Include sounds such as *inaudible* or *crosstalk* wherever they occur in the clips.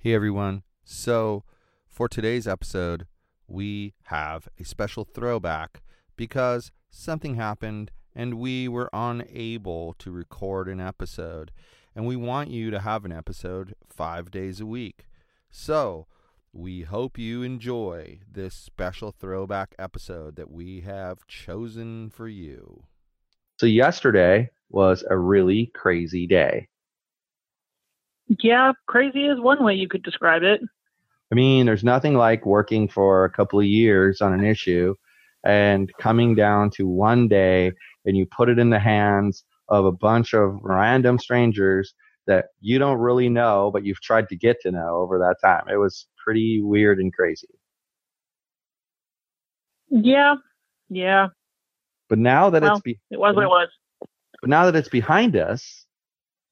Hey everyone. So, for today's episode, we have a special throwback because something happened and we were unable to record an episode. And we want you to have an episode five days a week. So, we hope you enjoy this special throwback episode that we have chosen for you. So yesterday was a really crazy day. Yeah, crazy is one way you could describe it. I mean, there's nothing like working for a couple of years on an issue and coming down to one day and you put it in the hands of a bunch of random strangers that you don't really know, but you've tried to get to know over that time. It was pretty weird and crazy. Yeah, yeah. But now that Well, it's be- It was what it was. But now that it's behind us,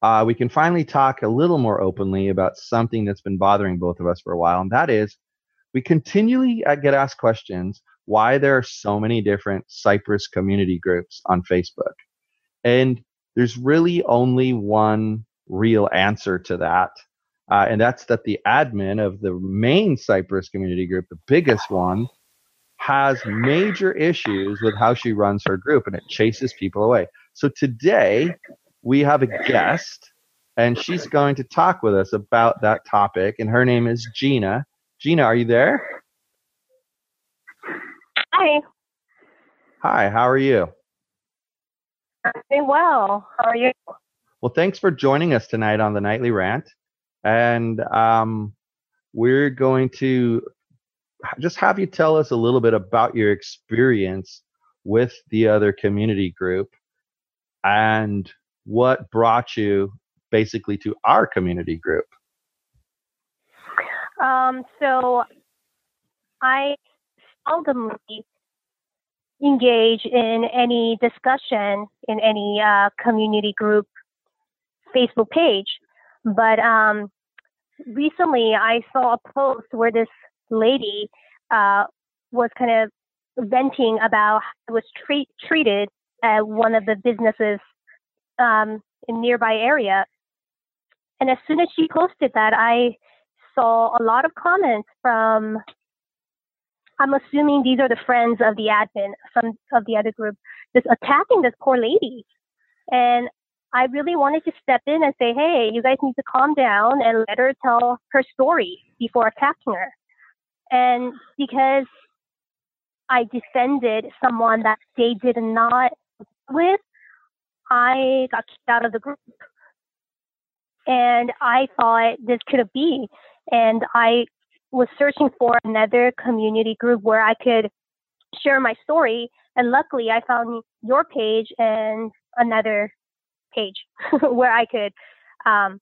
uh, we can finally talk a little more openly about something that's been bothering both of us for a while, and that is we continually uh, get asked questions why there are so many different Cypress community groups on Facebook. And there's really only one real answer to that. Uh, and that's that the admin of the main Cypress community group, the biggest one, has major issues with how she runs her group and it chases people away. So today we have a guest and she's going to talk with us about that topic and her name is Gina. Gina, are you there? Hi, Hi, how are you? I'm doing well. How are you? Well, thanks for joining us tonight on the Nightly Rant. And um, we're going to just have you tell us a little bit about your experience with the other community group and what brought you basically to our community group. Um, so I seldomly engage in any discussion in any uh, community group Facebook page, but um, recently I saw a post where this lady uh, was kind of venting about how was treat- treated at one of the businesses um, in nearby area. And as soon as she posted that, I saw a lot of comments from I'm assuming these are the friends of the admin, some of the other group, just attacking this poor lady. And I really wanted to step in and say, hey, you guys need to calm down and let her tell her story before attacking her. And because I defended someone that they did not with, I got kicked out of the group. And I thought this could be. And I was searching for another community group where I could share my story. And luckily, I found your page and another page *laughs* where I could, um,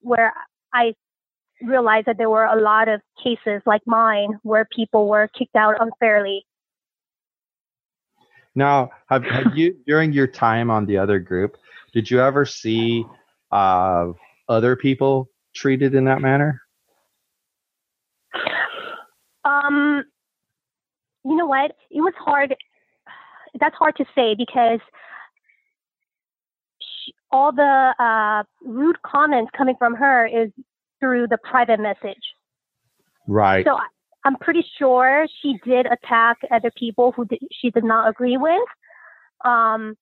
where I realized that there were a lot of cases like mine where people were kicked out unfairly. Now, have, have you, *laughs* during your time on the other group, did you ever see uh, other people treated in that manner? Um, you know what? It was hard. That's hard to say because she, all the uh, rude comments coming from her is through the private message. Right. So I'm pretty sure she did attack other people who did, she did not agree with. Um,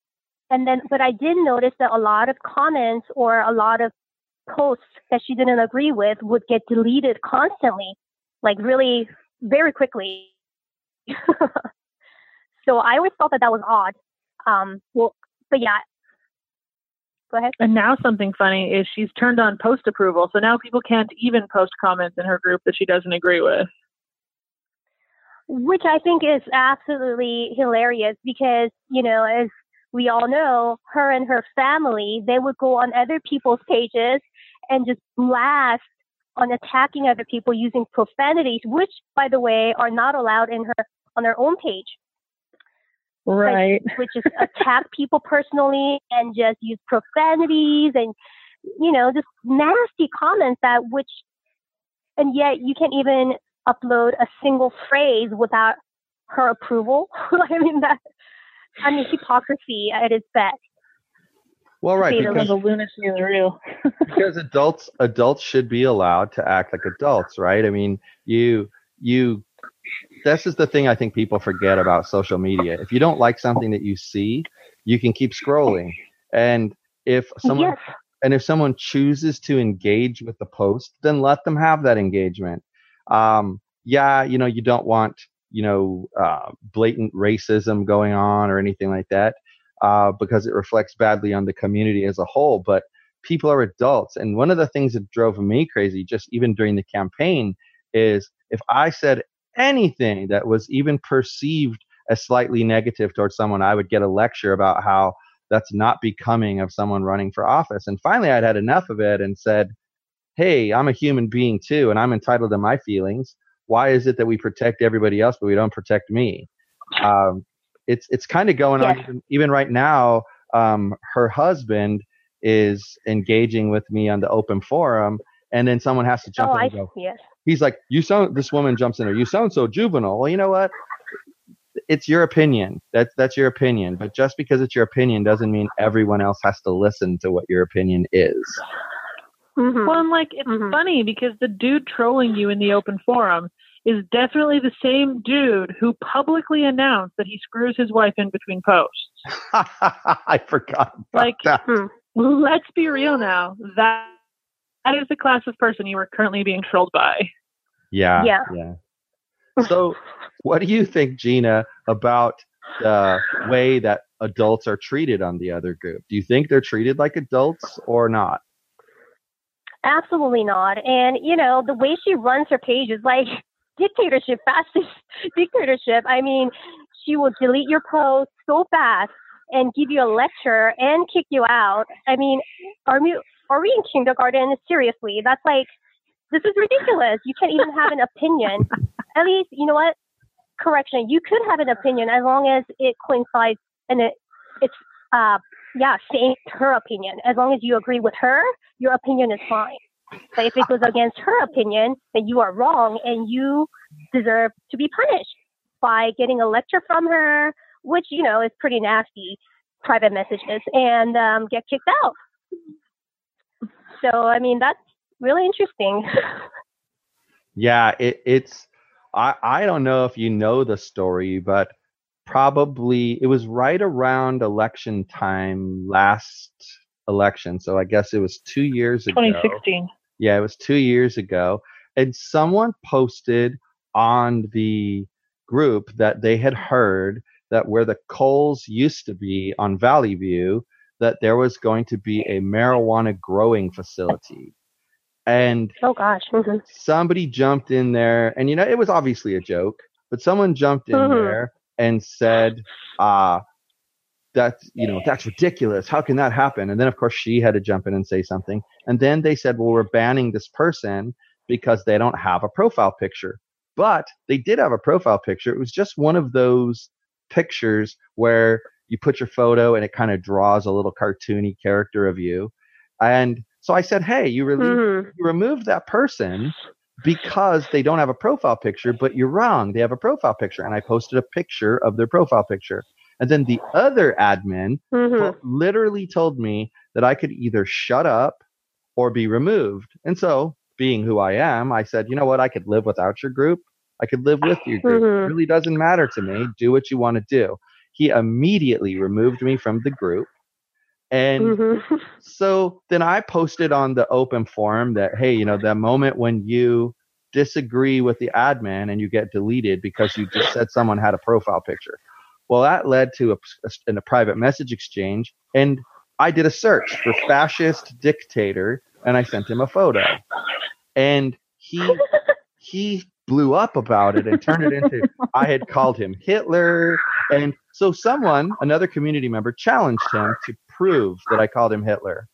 and then, but I did notice that a lot of comments or a lot of posts that she didn't agree with would get deleted constantly, like really very quickly. *laughs* so I always thought that that was odd. Um, well, but yeah. Go ahead. And now something funny is she's turned on post approval, so now people can't even post comments in her group that she doesn't agree with. Which I think is absolutely hilarious because, you know, as we all know, her and her family, they would go on other people's pages and just blast on attacking other people using profanities, which, by the way, are not allowed in her on her own page. Right. Like, *laughs* which is attack people personally and just use profanities and you know just nasty comments that which and yet you can't even upload a single phrase without her approval. *laughs* I mean that I mean hypocrisy at its best. Well, right, the because, the lunacy is real. *laughs* because adults adults should be allowed to act like adults, right? I mean, you you this is the thing I think people forget about social media. If you don't like something that you see, you can keep scrolling. And if someone yes. and if someone chooses to engage with the post, then let them have that engagement. Um, yeah, you know, you don't want you know uh, blatant racism going on or anything like that uh, because it reflects badly on the community as a whole. But people are adults, and one of the things that drove me crazy, just even during the campaign, is if I said anything that was even perceived as slightly negative towards someone, I would get a lecture about how that's not becoming of someone running for office. And finally, I'd had enough of it and said, Hey, I'm a human being too, and I'm entitled to my feelings. Why is it that we protect everybody else, but we don't protect me? Um, it's it's kind of going on even, even right now. Um, her husband is engaging with me on the open forum, and then someone has to jump Oh, in I and go, yes. he's like, "You sound." This woman jumps in there. You sound so juvenile. Well, you know what? It's your opinion. That's that's your opinion. But just because it's your opinion doesn't mean everyone else has to listen to what your opinion is. Mhm. Well, and like it's Mhm. funny because the dude trolling you in the open forum is definitely the same dude who publicly announced that he screws his wife in between posts. *laughs* I forgot about Like- that. Hmm. Let's be real now. That that is the class of person you are currently being trolled by. Yeah. Yeah. Yeah. *laughs* So, what do you think, Gina, about the way that adults are treated on the other group? Do you think they're treated like adults or not? Absolutely not. And you know, the way she runs her page is like *laughs* dictatorship, fascist *laughs* dictatorship. I mean, she will delete your post so fast and give you a lecture and kick you out. I mean, are we are we in kindergarten? Seriously, that's like this is ridiculous. You can't even have an *laughs* opinion. At least, you know what? Correction, you could have an opinion as long as it coincides and it it's uh yeah, saying her opinion. As long as you agree with her, your opinion is fine. But if it goes against her opinion, then you are wrong and you deserve to be punished by getting a lecture from her, which, you know, is pretty nasty, private messages, and um, get kicked out. So, I mean, that's really interesting. *laughs* Yeah, it, it's. I I don't know if you know the story, but probably it was right around election time last election. So I guess it was two years ago. 2016. Yeah, it was two years ago. And someone posted on the group that they had heard that where the Coles used to be on Valley View, that there was going to be a marijuana growing facility. And oh, gosh. hmm somebody jumped in there, and you know, it was obviously a joke, but someone jumped in Mhm. there and said, uh, that's you know that's ridiculous. How can that happen? And then of course she had to jump in and say something. And then they said well we're banning this person because they don't have a profile picture. But they did have a profile picture. It was just one of those pictures where you put your photo and it kind of draws a little cartoony character of you. And so i said hey you really hmm you removed that person because they don't have a profile picture, but you're wrong. They have a profile picture. And I posted a picture of their profile picture. And then the other admin hmm literally told me that I could either shut up or be removed. And so, being who I am, I said, you know what? I could live without your group. I could live with your group. Mhm. It really doesn't matter to me. Do what you want to do. He immediately removed me from the group. And hmm *laughs* so then I posted on the open forum that, hey, you know, the moment when you disagree with the admin and you get deleted because you just said someone had a profile picture. Well, that led to a, a, in a private message exchange, and I did a search for fascist dictator, and I sent him a photo, and he he blew up about it and turned it into *laughs* I had called him Hitler, and so someone, another community member, challenged him to prove that I called him Hitler.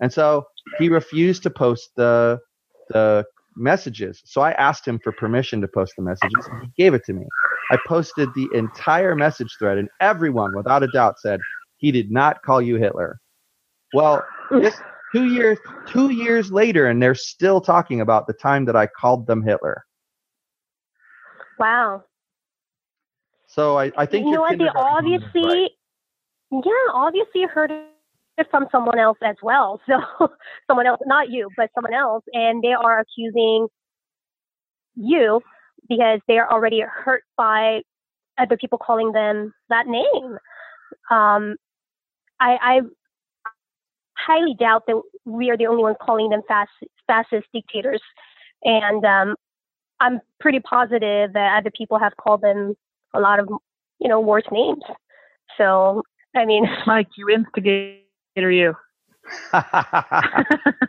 And so he refused to post the the messages. So I asked him for permission to post the messages, and he gave it to me. I posted the entire message thread, and everyone, without a doubt, said he did not call you Hitler. Well, this two years two years later, and they're still talking about the time that I called them Hitler. Wow. So I, I think you know what? They obviously, right. Yeah, obviously you heard it from someone else as well. *laughs* So someone else, not you, but someone else, and they are accusing you because they are already hurt by other people calling them that name. Um, I, I highly doubt that we are the only ones calling them fascist dictators, and um, I'm pretty positive that other people have called them a lot of, you know, worse names. So, I mean, *laughs* Mike, you instigator, you. *laughs*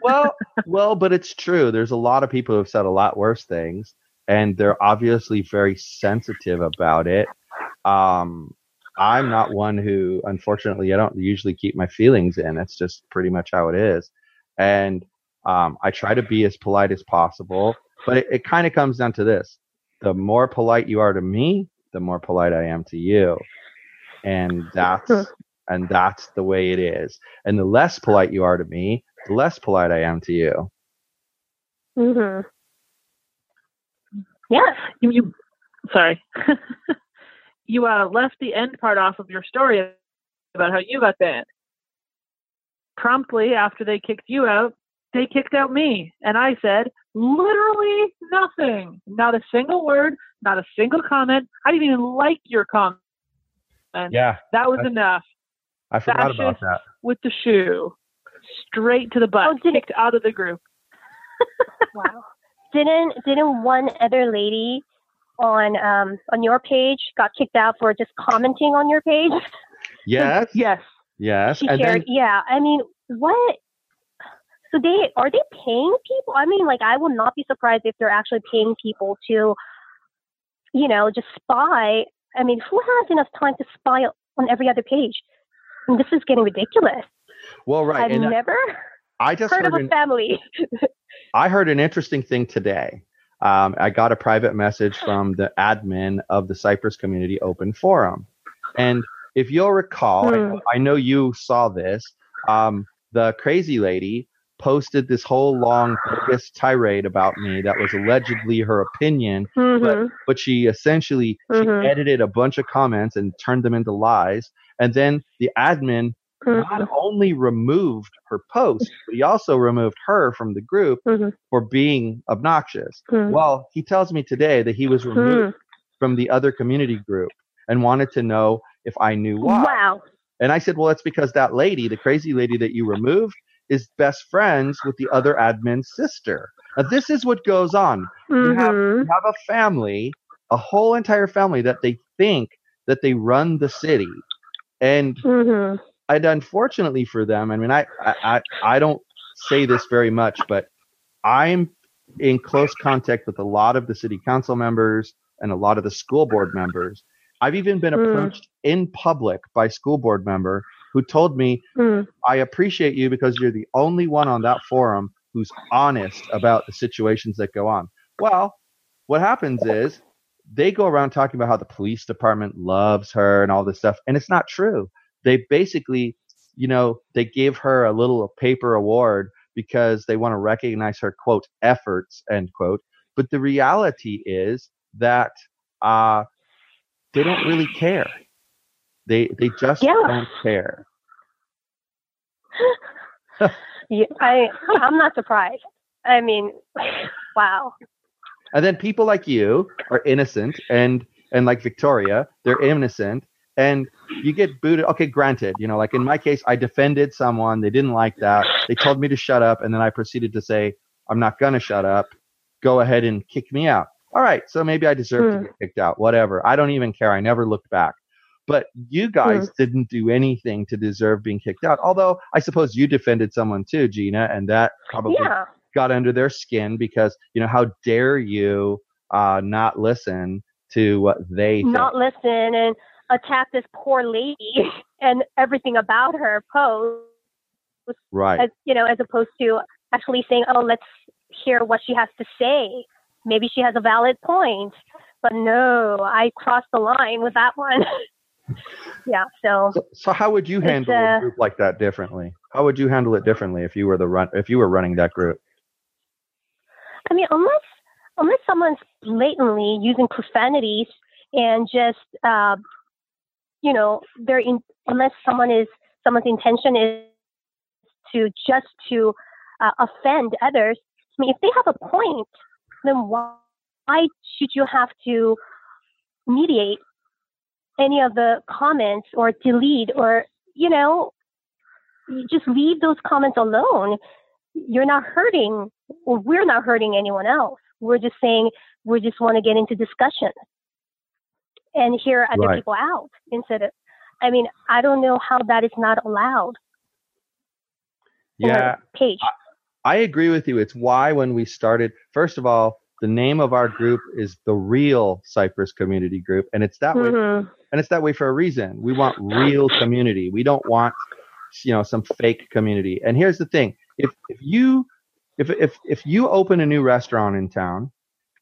well, well, but it's true. There's a lot of people who have said a lot worse things, and they're obviously very sensitive about it. Um, I'm not one who, unfortunately, I don't usually keep my feelings in. That's just pretty much how it is, and um, I try to be as polite as possible. But it, it kind of comes down to this: the more polite you are to me, the more polite I am to you, and *laughs* that's and that's the way it is. And the less polite you are to me, the less polite I am to you. hmm yeah, You, you sorry. *laughs* you uh, left the end part off of your story about how you got banned. Promptly after they kicked you out, they kicked out me. And I said, literally nothing. Not a single word, not a single comment. I didn't even like your comment. Yeah, That was I- enough. I forgot about that. With the shoe. Straight to the butt. Oh, kicked out of the group. *laughs* wow. Didn't didn't one other lady on um on your page got kicked out for just commenting on your page? *laughs* *laughs* Yes, Yes. yes, She and shared. then yeah, I mean, what? So they are they paying people? I mean, like I will not be surprised if they're actually paying people to, you know, just spy. I mean, who has enough time to spy on every other page? And this is getting ridiculous. well, right, I've and never I just heard heard of a family. I heard an interesting thing today. Um, I got a private message from the admin of the Cypress Community Open Forum, and if you'll recall, I, Hmm. know, I know you saw this. Um, the crazy lady posted this whole long bogus tirade about me that was allegedly her opinion Mhm. but she essentially she Mhm. edited a bunch of comments and turned them into lies and then the admin Mhm. not only removed her post but he also removed her from the group Mhm. for being obnoxious Mhm. well he tells me today that he was removed from the other community group and wanted to know if i knew why Wow. and i said well that's because that lady the crazy lady that you removed is best friends with the other admin's sister now this is what goes on you have Mhm. you have a family, a whole entire family that they think that they run the city, and Mhm. and unfortunately for them, I mean, I I I don't say this very much, but I'm in close contact with a lot of the city council members and a lot of the school board members. I've even been Mm. approached in public by school board member who told me Mhm. I appreciate you because you're the only one on that forum who's honest about the situations that go on. Well, what happens is they go around talking about how the police department loves her and all this stuff, and it's not true. They basically, you know, they give her a little paper award because they want to recognize her quote efforts end quote. But the reality is that uh, they don't really care. They they just Yeah. don't care. *laughs* Yeah, I I'm not surprised. I mean, *laughs* wow. And then people like you are innocent and and like Victoria, they're innocent and you get booted. Okay, granted, you know, like in my case, I defended someone, they didn't like that. They told me to shut up and then I proceeded to say, I'm not gonna shut up. Go ahead and kick me out. All right, so maybe I deserve Hmm. to get kicked out. Whatever. I don't even care. I never looked back. But you guys didn't do anything to deserve being kicked out. Although I suppose you defended someone too, Gina, and that probably Yeah. got under their skin because you know how dare you uh, not listen to what they think. Not listen and attack this poor lady *laughs* and everything about her post. Right. as you know, as opposed to actually saying, "Oh, let's hear what she has to say. Maybe she has a valid point." But no, I crossed the line with that one. *laughs* yeah. So So, so how would you handle uh, a group like that differently? How would you handle it differently if you were the run if you were running that group? I mean, unless unless someone's blatantly using profanities and just, uh, you know, they're in, unless someone is someone's intention is to just to uh, offend others. I mean, if they have a point, then why, why should you have to mediate any of the comments or delete or you know, just leave those comments alone. You're not hurting or we're not hurting anyone else. We're just saying we just want to get into discussion and hear other Right. people out instead of. I mean, I don't know how that is not allowed. Yeah, page. I agree with you. It's why when we started, first of all, the name of our group is the real Cypress Community Group, and it's that way Mhm. and it's that way for a reason. We want real community. We don't want you know some fake community. And here's the thing: if if you if if if you open a new restaurant in town,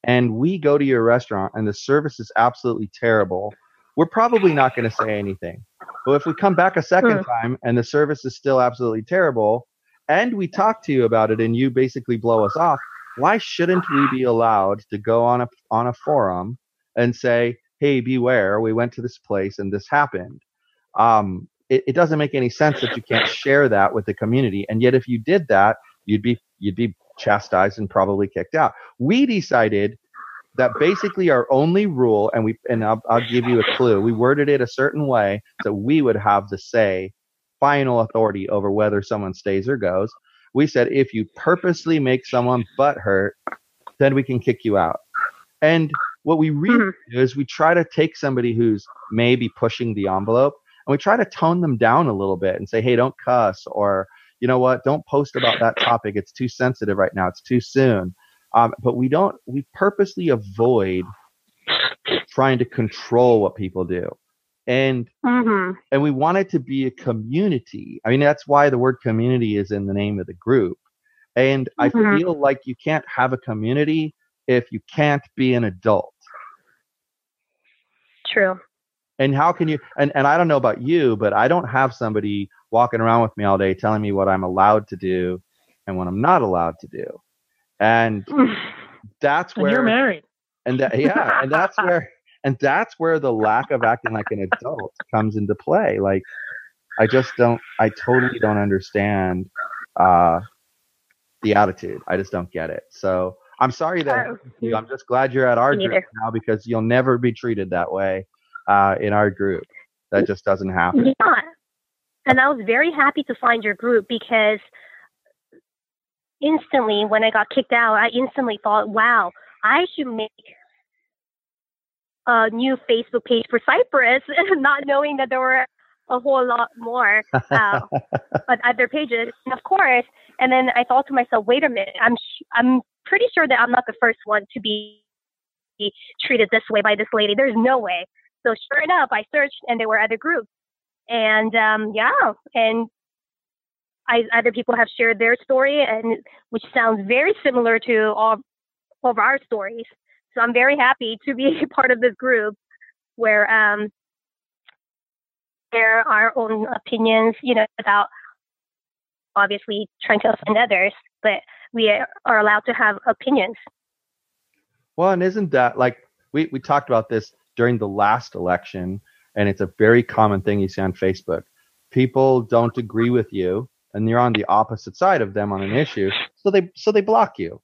and we go to your restaurant and the service is absolutely terrible, we're probably not going to say anything. But if we come back a second time and the service is still absolutely terrible, and we talk to you about it and you basically blow us off, why shouldn't we be allowed to go on a on a forum and say, "Hey, beware! We went to this place and this happened." Um, it, it doesn't make any sense that you can't share that with the community, and yet if you did that, you'd be you'd be chastised and probably kicked out. We decided that basically our only rule, and we and I'll, I'll give you a clue. We worded it a certain way so we would have the say, final authority over whether someone stays or goes. We said if you purposely make someone butt hurt, then we can kick you out. And what we really Mhm. do is we try to take somebody who's maybe pushing the envelope and we try to tone them down a little bit and say, hey, don't cuss or you know what, don't post about that topic. It's too sensitive right now. It's too soon. Um, but we don't, we purposely avoid trying to control what people do. And Mhm. and we want it to be a community. I mean, that's why the word community is in the name of the group. And I Mhm. feel like you can't have a community if you can't be an adult. True. And how can you? And, and I don't know about you, but I don't have somebody walking around with me all day telling me what I'm allowed to do and what I'm not allowed to do. And *laughs* that's where And where you're married. and that yeah and that's where *laughs* and that's where the lack of acting like an adult comes into play. Like i just don't i totally don't understand uh the attitude. I just don't get it. So i'm sorry that Oh, you, i'm just glad you're at our group neither. now because you'll never be treated that way uh in our group. That just doesn't happen. Yeah. And I was very happy to find your group because instantly when I got kicked out, I instantly thought, wow, I should make a new Facebook page for Cypress, *laughs* not knowing that there were a whole lot more *laughs* uh, on other pages. And of course, and then I thought to myself, wait a minute, I'm sh- I'm pretty sure that I'm not the first one to be treated this way by this lady. There's no way. So sure enough, I searched and there were other groups and um, yeah, and I, other people have shared their story, and which sounds very similar to all, all of our stories. So I'm very happy to be *laughs* a part of this group where um, there are our own opinions, you know, without obviously trying to offend others, but we are allowed to have opinions. Well, and isn't that like we, we talked about this during the last election, and it's a very common thing you see on Facebook. People don't agree with you, and you're on the opposite side of them on an issue, so they so they block you.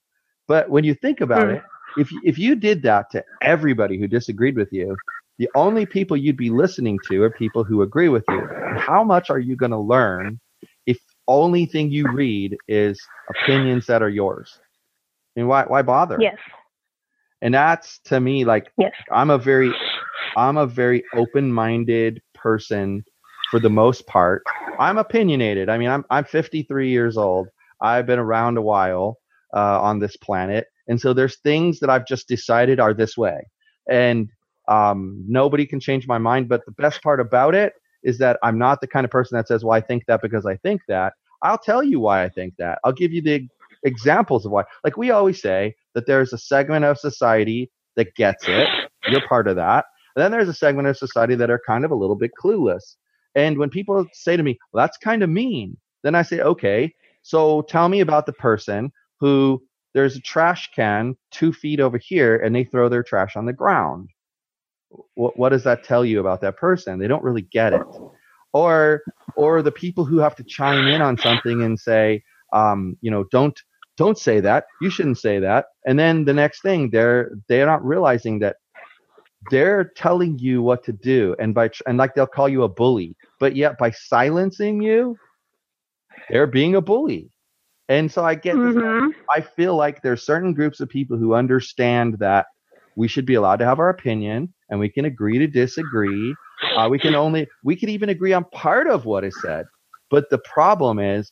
But when you think about Hmm. it, if if you did that to everybody who disagreed with you, the only people you'd be listening to are people who agree with you. How much are you going to learn if only thing you read is opinions that are yours? I mean, why why bother? Yes, and that's to me like yes. i'm a very i'm a very open-minded person for the most part i'm opinionated i mean i'm i'm 53 years old i've been around a while uh, on this planet and so there's things that i've just decided are this way and um, nobody can change my mind but the best part about it is that i'm not the kind of person that says well i think that because i think that I'll tell you why I think that. I'll give you the examples of why. Like we always say that there's a segment of society that gets it. You're part of that. And then there's a segment of society that are kind of a little bit clueless. And when people say to me, well, that's kind of mean, then I say, okay, so tell me about the person who there's a trash can two feet over here and they throw their trash on the ground. What, what does that tell you about that person? They don't really get it. Or, or the people who have to chime in on something and say, um, you know, don't, don't say that. You shouldn't say that. And then the next thing they're, they're not realizing that they're telling you what to do. And by, and like they'll call you a bully, but yet by silencing you, they're being a bully. And so I get this. Mhm. I feel like there's certain groups of people who understand that we should be allowed to have our opinion and we can agree to disagree. Uh, we can only we can even agree on part of what is said. But the problem is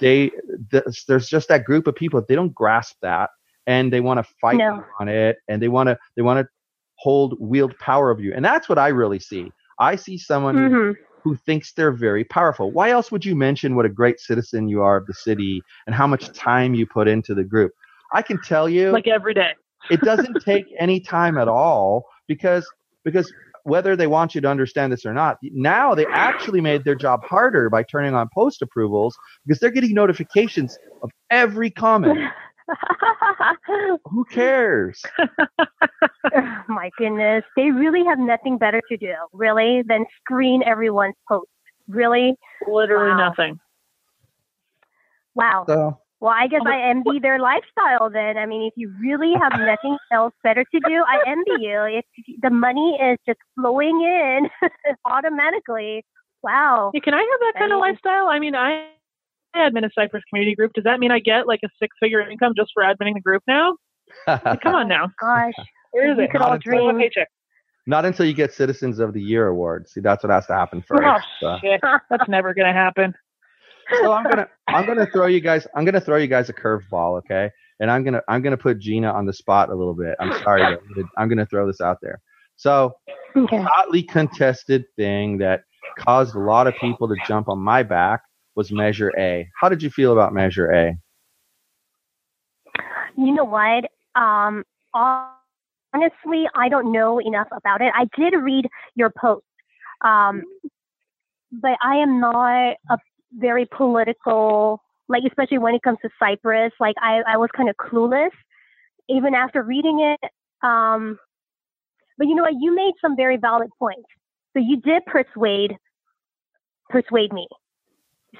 they th- there's just that group of people they don't grasp that and they want to fight No. on it and they want to they want to hold wield power of you. And that's what I really see. I see someone Mhm. Who thinks they're very powerful. Why else would you mention what a great citizen you are of the city and how much time you put into the group? I can tell you Like every day. *laughs* it doesn't take any time at all because because whether they want you to understand this or not, now they actually made their job harder by turning on post approvals because they're getting notifications of every comment. *laughs* *laughs* Who cares? Oh, *laughs* my goodness, they really have nothing better to do, really, than screen everyone's post. Really? Literally Wow. nothing. Wow. So Well, I guess I envy their lifestyle then. I mean, if you really have *laughs* nothing else better to do, I envy you. If the money is just flowing in automatically, wow. Yeah, can I have that kind of lifestyle? I mean, I I admin a Cypress community group. Does that mean I get like a six figure income just for adminning the group now? Like, come on now. *laughs* Gosh, Where is we it? could all Not Where's dream. paycheck? not until you get Citizens of the Year award. See, that's what has to happen first. Oh, So. shit. That's never going to happen. *laughs* so I'm gonna I'm gonna throw you guys I'm gonna throw you guys a curveball, okay? And I'm gonna I'm gonna put Gina on the spot a little bit. I'm sorry, but I'm gonna- I'm gonna throw this out there. So Okay. hotly contested thing that caused a lot of people to jump on my back was Measure A. How did you feel about Measure A? You know what? Um, honestly, I don't know enough about it. I did read your post, um, but I am not a very political, like especially when it comes to Cypress. Like I, I was kind of clueless even after reading it. Um, but you know what? You made some very valid points. So you did persuade persuade me.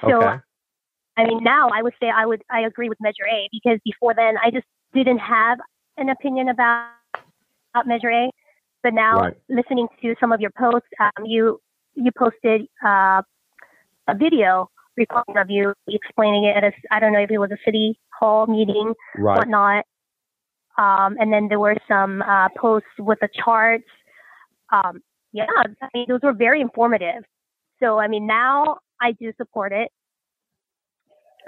So Okay. I mean, now I would say I would I agree with Measure A because before then I just didn't have an opinion about, about Measure A. But now Right. listening to some of your posts, um, you you posted uh, a video recording of you explaining it at a I don't know if it was a city hall meeting, Right. whatnot. Um, and then there were some uh, posts with the charts. Um, yeah, I mean those were very informative. So I mean now I do support it.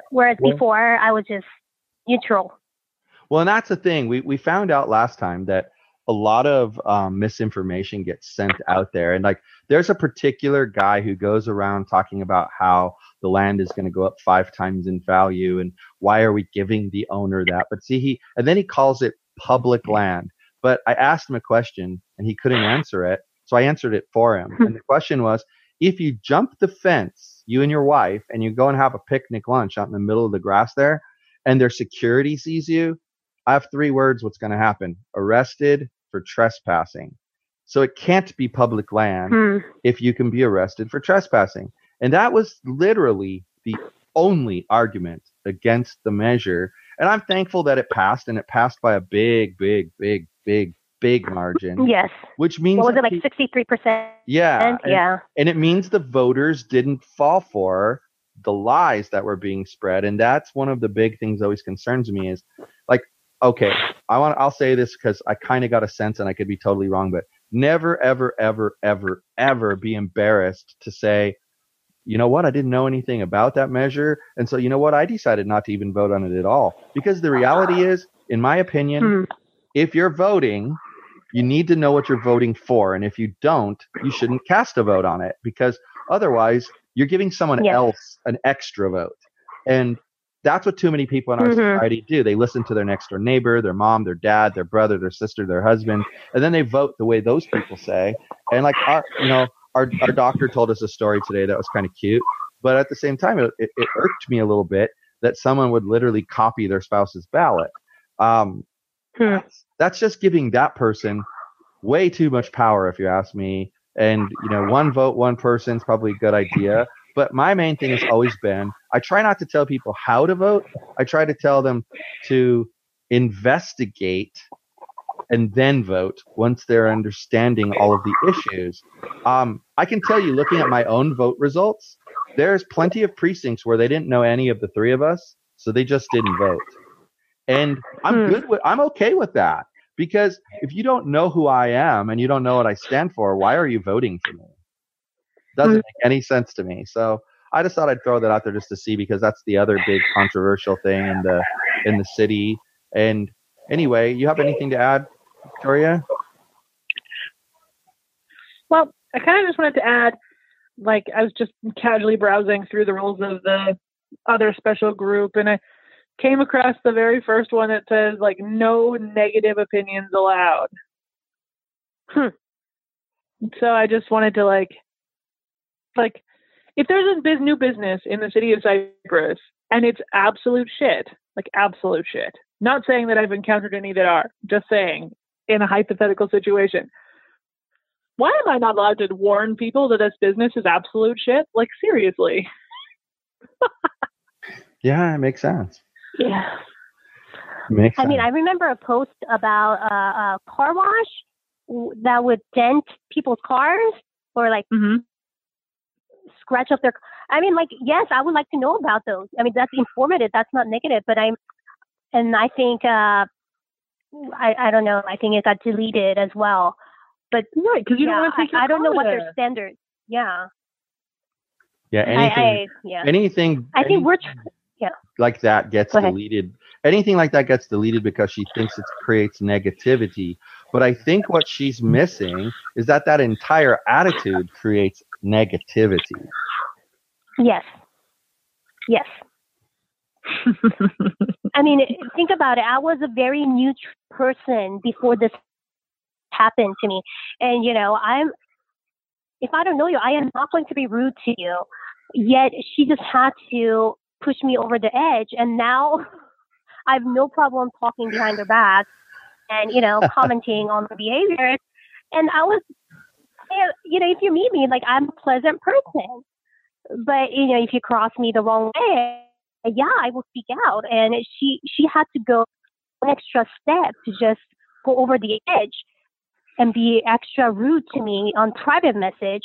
Whereas Well- before I was just neutral. Well, and that's the thing. We we found out last time that a lot of um, misinformation gets sent out there, and like there's a particular guy who goes around talking about how the land is going to go up five times in value, and why are we giving the owner that? But see, he and then he calls it public land. But I asked him a question, and he couldn't answer it, so I answered it for him. *laughs* and the question was, if you jump the fence, you and your wife, and you go and have a picnic lunch out in the middle of the grass there, and their security sees you, I have three words what's going to happen arrested for trespassing. So it can't be public land Hmm. if you can be arrested for trespassing. And that was literally the only argument against the measure. And I'm thankful that it passed and it passed by a big, big, big, big, big margin, Yes. which means What was it like sixty three percent? yeah, and- Yeah. and it means the voters didn't fall for the lies that were being spread and that's one of the big things that always concerns me is like okay i want i'll say this because i kind of got a sense and i could be totally wrong but never ever ever ever ever be embarrassed to say you know what i didn't know anything about that measure and so you know what i decided not to even vote on it at all because the reality is in my opinion Hmm. if you're voting, you need to know what you're voting for. And if you don't, you shouldn't cast a vote on it because otherwise you're giving someone Yes. else an extra vote. And that's what too many people in our Mhm. society do. They listen to their next door neighbor, their mom, their dad, their brother, their sister, their husband, and then they vote the way those people say. And like our, you know, our, our doctor told us a story today that was kind of cute, but at the same time, it, it, it irked me a little bit that someone would literally copy their spouse's ballot. Um, Hmm. that's, that's just giving that person way too much power, if you ask me. And you know, one vote, one person is probably a good idea. But my main thing has always been I try not to tell people how to vote. I try to tell them to investigate and then vote once they're understanding all of the issues. Um, I can tell you, looking at my own vote results, there's plenty of precincts where they didn't know any of the three of us, so they just didn't vote. And I'm Hmm. good with, I'm okay with that because if you don't know who I am and you don't know what I stand for, why are you voting for me? Doesn't Hmm. make any sense to me. So I just thought I'd throw that out there just to see because that's the other big controversial thing in the in the city. And anyway, you have anything to add, Victoria? Well, I kind of just wanted to add, like, I was just casually browsing through the rules of the other special group, and I came across the very first one that says, like, no negative opinions allowed. Hmm. So I just wanted to, like, like, if there's a bus- new business in the city of Cypress and it's absolute shit, like absolute shit, not saying that I've encountered any that are, just saying in a hypothetical situation why am I not allowed to warn people that this business is absolute shit? Like seriously. *laughs* Yeah, it makes sense. Yeah. Makes I mean. I remember a post about uh, a car wash that would dent people's cars or like hmm scratch up their. I mean, like, yes, I would like to know about those. I mean, that's informative. That's not negative. But I'm, and I think, uh, I I don't know. I think it got deleted as well. But Right, because you yeah, don't want to take your I, I don't know what their standards. Yeah, yeah, anything, I yeah. anything, I think we're. Tr- like that gets deleted. Anything like that gets deleted because she thinks it creates negativity. But I think what she's missing is that that entire attitude creates negativity. yes. Yes. *laughs* I mean, think about it. I was a very new tr- person before this happened to me. And, you know, I'm, if I don't know you, I am not going to be rude to you. Yet she just had to push me over the edge. And now *laughs* I have no problem talking behind their back and, you know, *laughs* commenting on her behaviors. And I was, you know, if you meet me, like I'm a pleasant person. But, you know, if you cross me the wrong way, yeah, I will speak out. And she she had to go an extra step to just go over the edge and be extra rude to me on private message,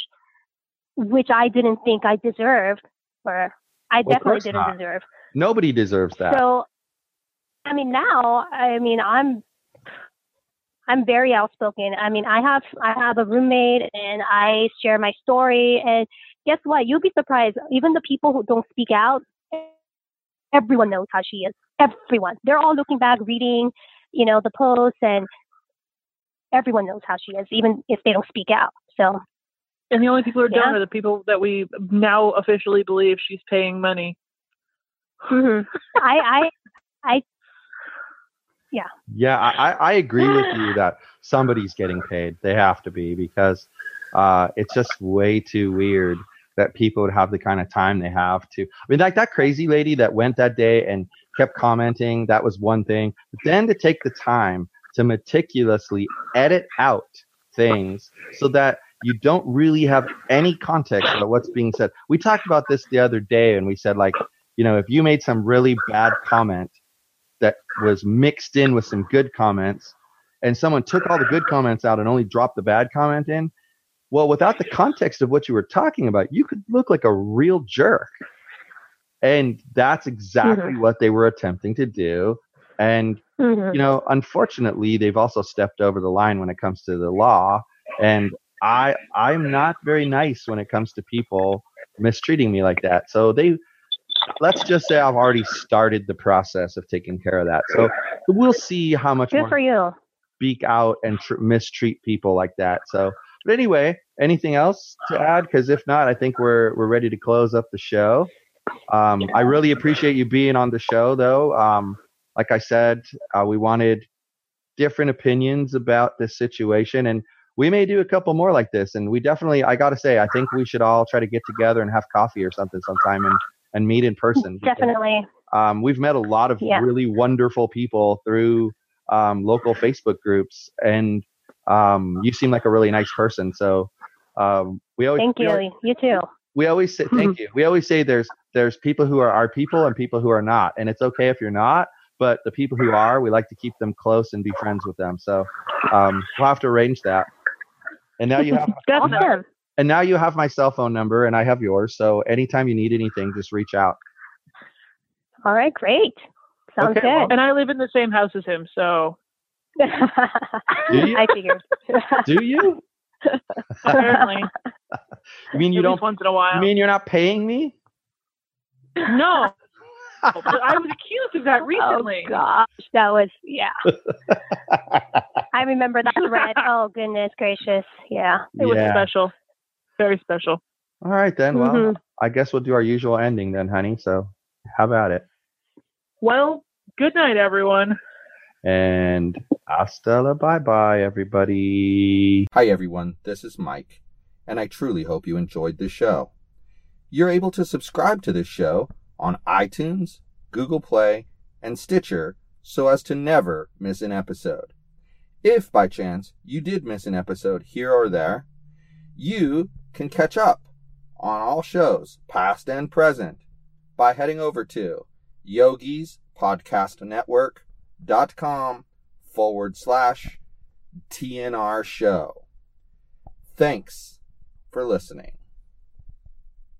which I didn't think I deserved, or I Well, definitely didn't not. deserve. Nobody deserves that. So, I mean, now, I mean, I'm, I'm very outspoken. I mean, I have, I have a roommate, and I share my story. And guess what? You'll be surprised. Even the people who don't speak out, everyone knows how she is. Everyone. They're all looking back, reading, you know, the posts, and everyone knows how she is, even if they don't speak out. So, and the only people who are Yeah. dumb are the people that we now officially believe she's paying money. mhm. I, I, Yeah, I, I I agree with you that somebody's getting paid. They have to be because uh, it's just way too weird that people would have the kind of time they have to. I mean, like that crazy lady that went that day and kept commenting, that was one thing. But then to take the time to meticulously edit out things so that you don't really have any context about what's being said. We talked about this the other day and we said, like, you know, if you made some really bad comment, that was mixed in with some good comments and someone took all the good comments out and only dropped the bad comment in well without the context of what you were talking about you could look like a real jerk and that's exactly what they were attempting to do and mhm. you know unfortunately they've also stepped over the line when it comes to the law and i i'm not very nice when it comes to people mistreating me like that. So they let's just say i've already started the process of taking care of that. So we'll see how much good for you. speak out and tr- mistreat people like that. So but anyway anything else to add? Because if not i think we're we're ready to close up the show. Um, I really appreciate you being on the show, though. Um, like I said, uh, we wanted different opinions about this situation, and we may do a couple more like this. And we definitely, I got to say, I think we should all try to get together and have coffee or something sometime and, and meet in person. because, Definitely. Um, we've met a lot of Yeah. really wonderful people through um, local Facebook groups, and um, you seem like a really nice person. So um, we always Thank always- you. You too. we always say thank *laughs* you. We always say there's there's people who are our people and people who are not, and it's okay if you're not. But the people who are, we like to keep them close and be friends with them. So um, we'll have to arrange that. And now you have Definitely. Awesome. and now you have my cell phone number and I have yours. So anytime you need anything, just reach out. All right, great. Sounds Okay, well- good. And I live in the same house as him, so Do you? *laughs* I figured. Do you? apparently, *laughs* You mean you at don't? least once in a while. You mean you're not paying me? no, but I was accused of that *laughs* recently. Oh gosh, that was yeah. *laughs* I remember that thread. *laughs* Oh goodness gracious, yeah. It was special, very special. All right then. Well, Mhm. I guess we'll do our usual ending then, honey. So how about it? Well, good night, everyone. And hasta la bye bye, everybody. Hi, everyone. This is Mike, and I truly hope you enjoyed this show. You're able to subscribe to this show on iTunes, Google Play, and Stitcher so as to never miss an episode. If by chance you did miss an episode here or there, you can catch up on all shows, past and present, by heading over to yogispodcastnetwork.com forward slash TNR show. Thanks for listening.